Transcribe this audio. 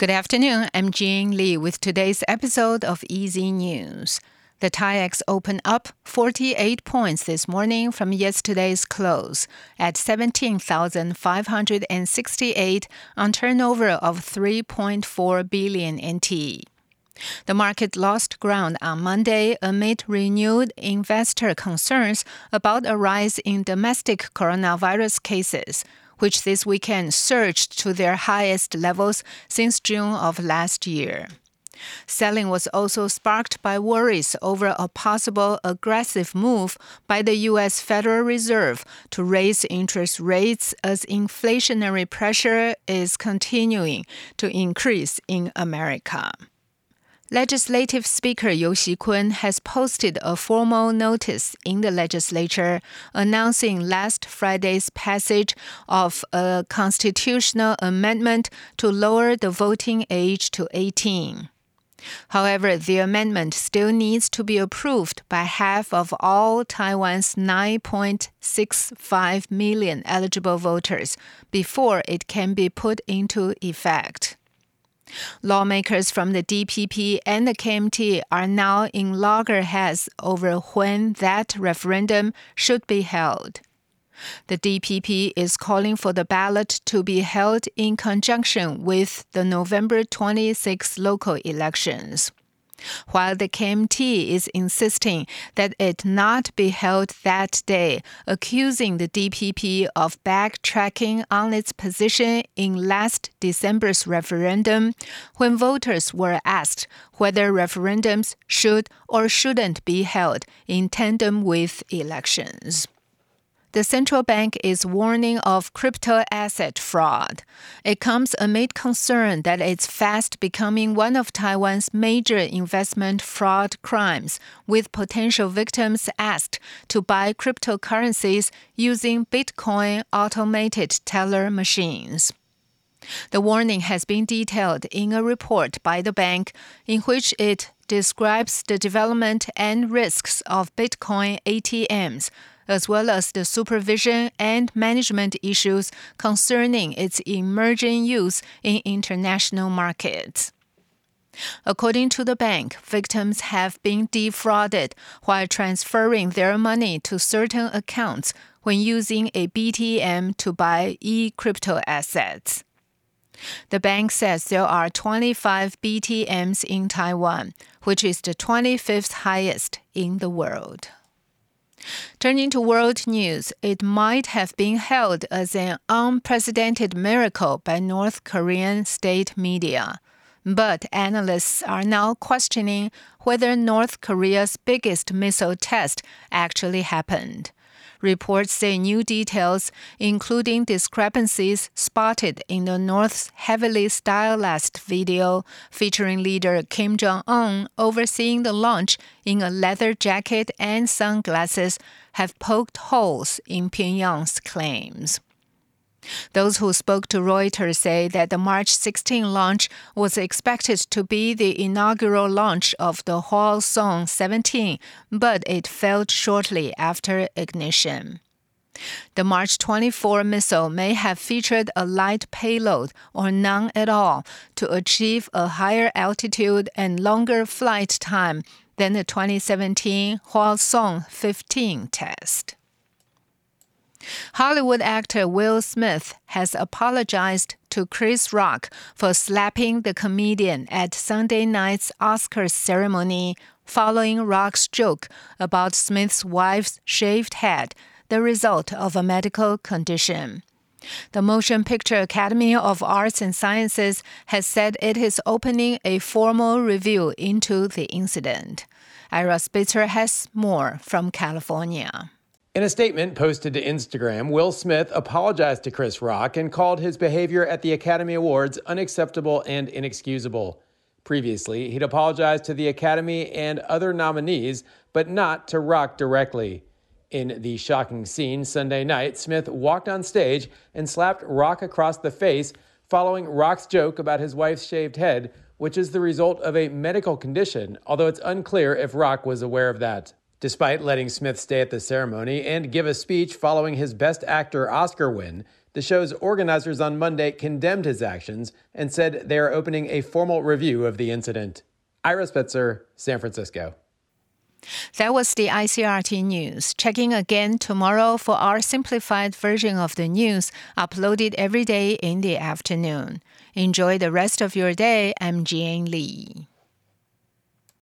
Good afternoon. I'm Jean Lee with today's episode of Easy News. The TAIEX opened up 48 points this morning from yesterday's close at 17,568 on turnover of 3.4 billion NT. The market lost ground on Monday amid renewed investor concerns about a rise in domestic coronavirus cases, which this weekend surged to their highest levels since June of last year. Selling was also sparked by worries over a possible aggressive move by the U.S. Federal Reserve to raise interest rates as inflationary pressure is continuing to increase in America. Legislative Speaker 游 Xi-kun has posted a formal notice in the legislature announcing last Friday's passage of a constitutional amendment to lower the voting age to 18. However, the amendment still needs to be approved by half of all Taiwan's 9.65 million eligible voters before it can be put into effect. Lawmakers from the DPP and the KMT are now in loggerheads over when that referendum should be held. The DPP is calling for the ballot to be held in conjunction with the November 26 local elections while the KMT is insisting that it not be held that day, accusing the DPP of backtracking on its position in last December's referendum when voters were asked whether referendums should or shouldn't be held in tandem with elections the central bank is warning of crypto asset fraud. It comes amid concern that it's fast becoming one of Taiwan's major investment fraud crimes, with potential victims asked to buy cryptocurrencies using Bitcoin automated teller machines. The warning has been detailed in a report by the bank in which it describes the development and risks of Bitcoin ATMs as well as the supervision and management issues concerning its emerging use in international markets. According to the bank, victims have been defrauded while transferring their money to certain accounts when using a BTM to buy e crypto assets. The bank says there are 25 BTMs in Taiwan, which is the 25th highest in the world. Turning to world news, it might have been hailed as an unprecedented miracle by North Korean state media. But analysts are now questioning whether North Korea's biggest missile test actually happened. Reports say new details, including discrepancies spotted in the North's heavily stylized video featuring leader Kim Jong un overseeing the launch in a leather jacket and sunglasses, have poked holes in Pyongyang's claims. Those who spoke to Reuters say that the March 16 launch was expected to be the inaugural launch of the Hwasong 17, but it failed shortly after ignition. The March 24 missile may have featured a light payload or none at all to achieve a higher altitude and longer flight time than the 2017 Hwasong 15 test. Hollywood actor Will Smith has apologized to Chris Rock for slapping the comedian at Sunday night's Oscars ceremony following Rock's joke about Smith's wife's shaved head, the result of a medical condition. The Motion Picture Academy of Arts and Sciences has said it is opening a formal review into the incident. Ira Spitzer has more from California. In a statement posted to Instagram, Will Smith apologized to Chris Rock and called his behavior at the Academy Awards unacceptable and inexcusable. Previously, he'd apologized to the Academy and other nominees, but not to Rock directly. In the shocking scene Sunday night, Smith walked on stage and slapped Rock across the face following Rock's joke about his wife's shaved head, which is the result of a medical condition, although it's unclear if Rock was aware of that. Despite letting Smith stay at the ceremony and give a speech following his Best Actor Oscar win, The show's organizers on Monday condemned his actions and said they are opening a formal review of the incident. Ira Spitzer, San Francisco. That was the ICRT news. Checking again tomorrow for our simplified version of the news uploaded every day in the afternoon. Enjoy the rest of your day. I'm Jean Lee.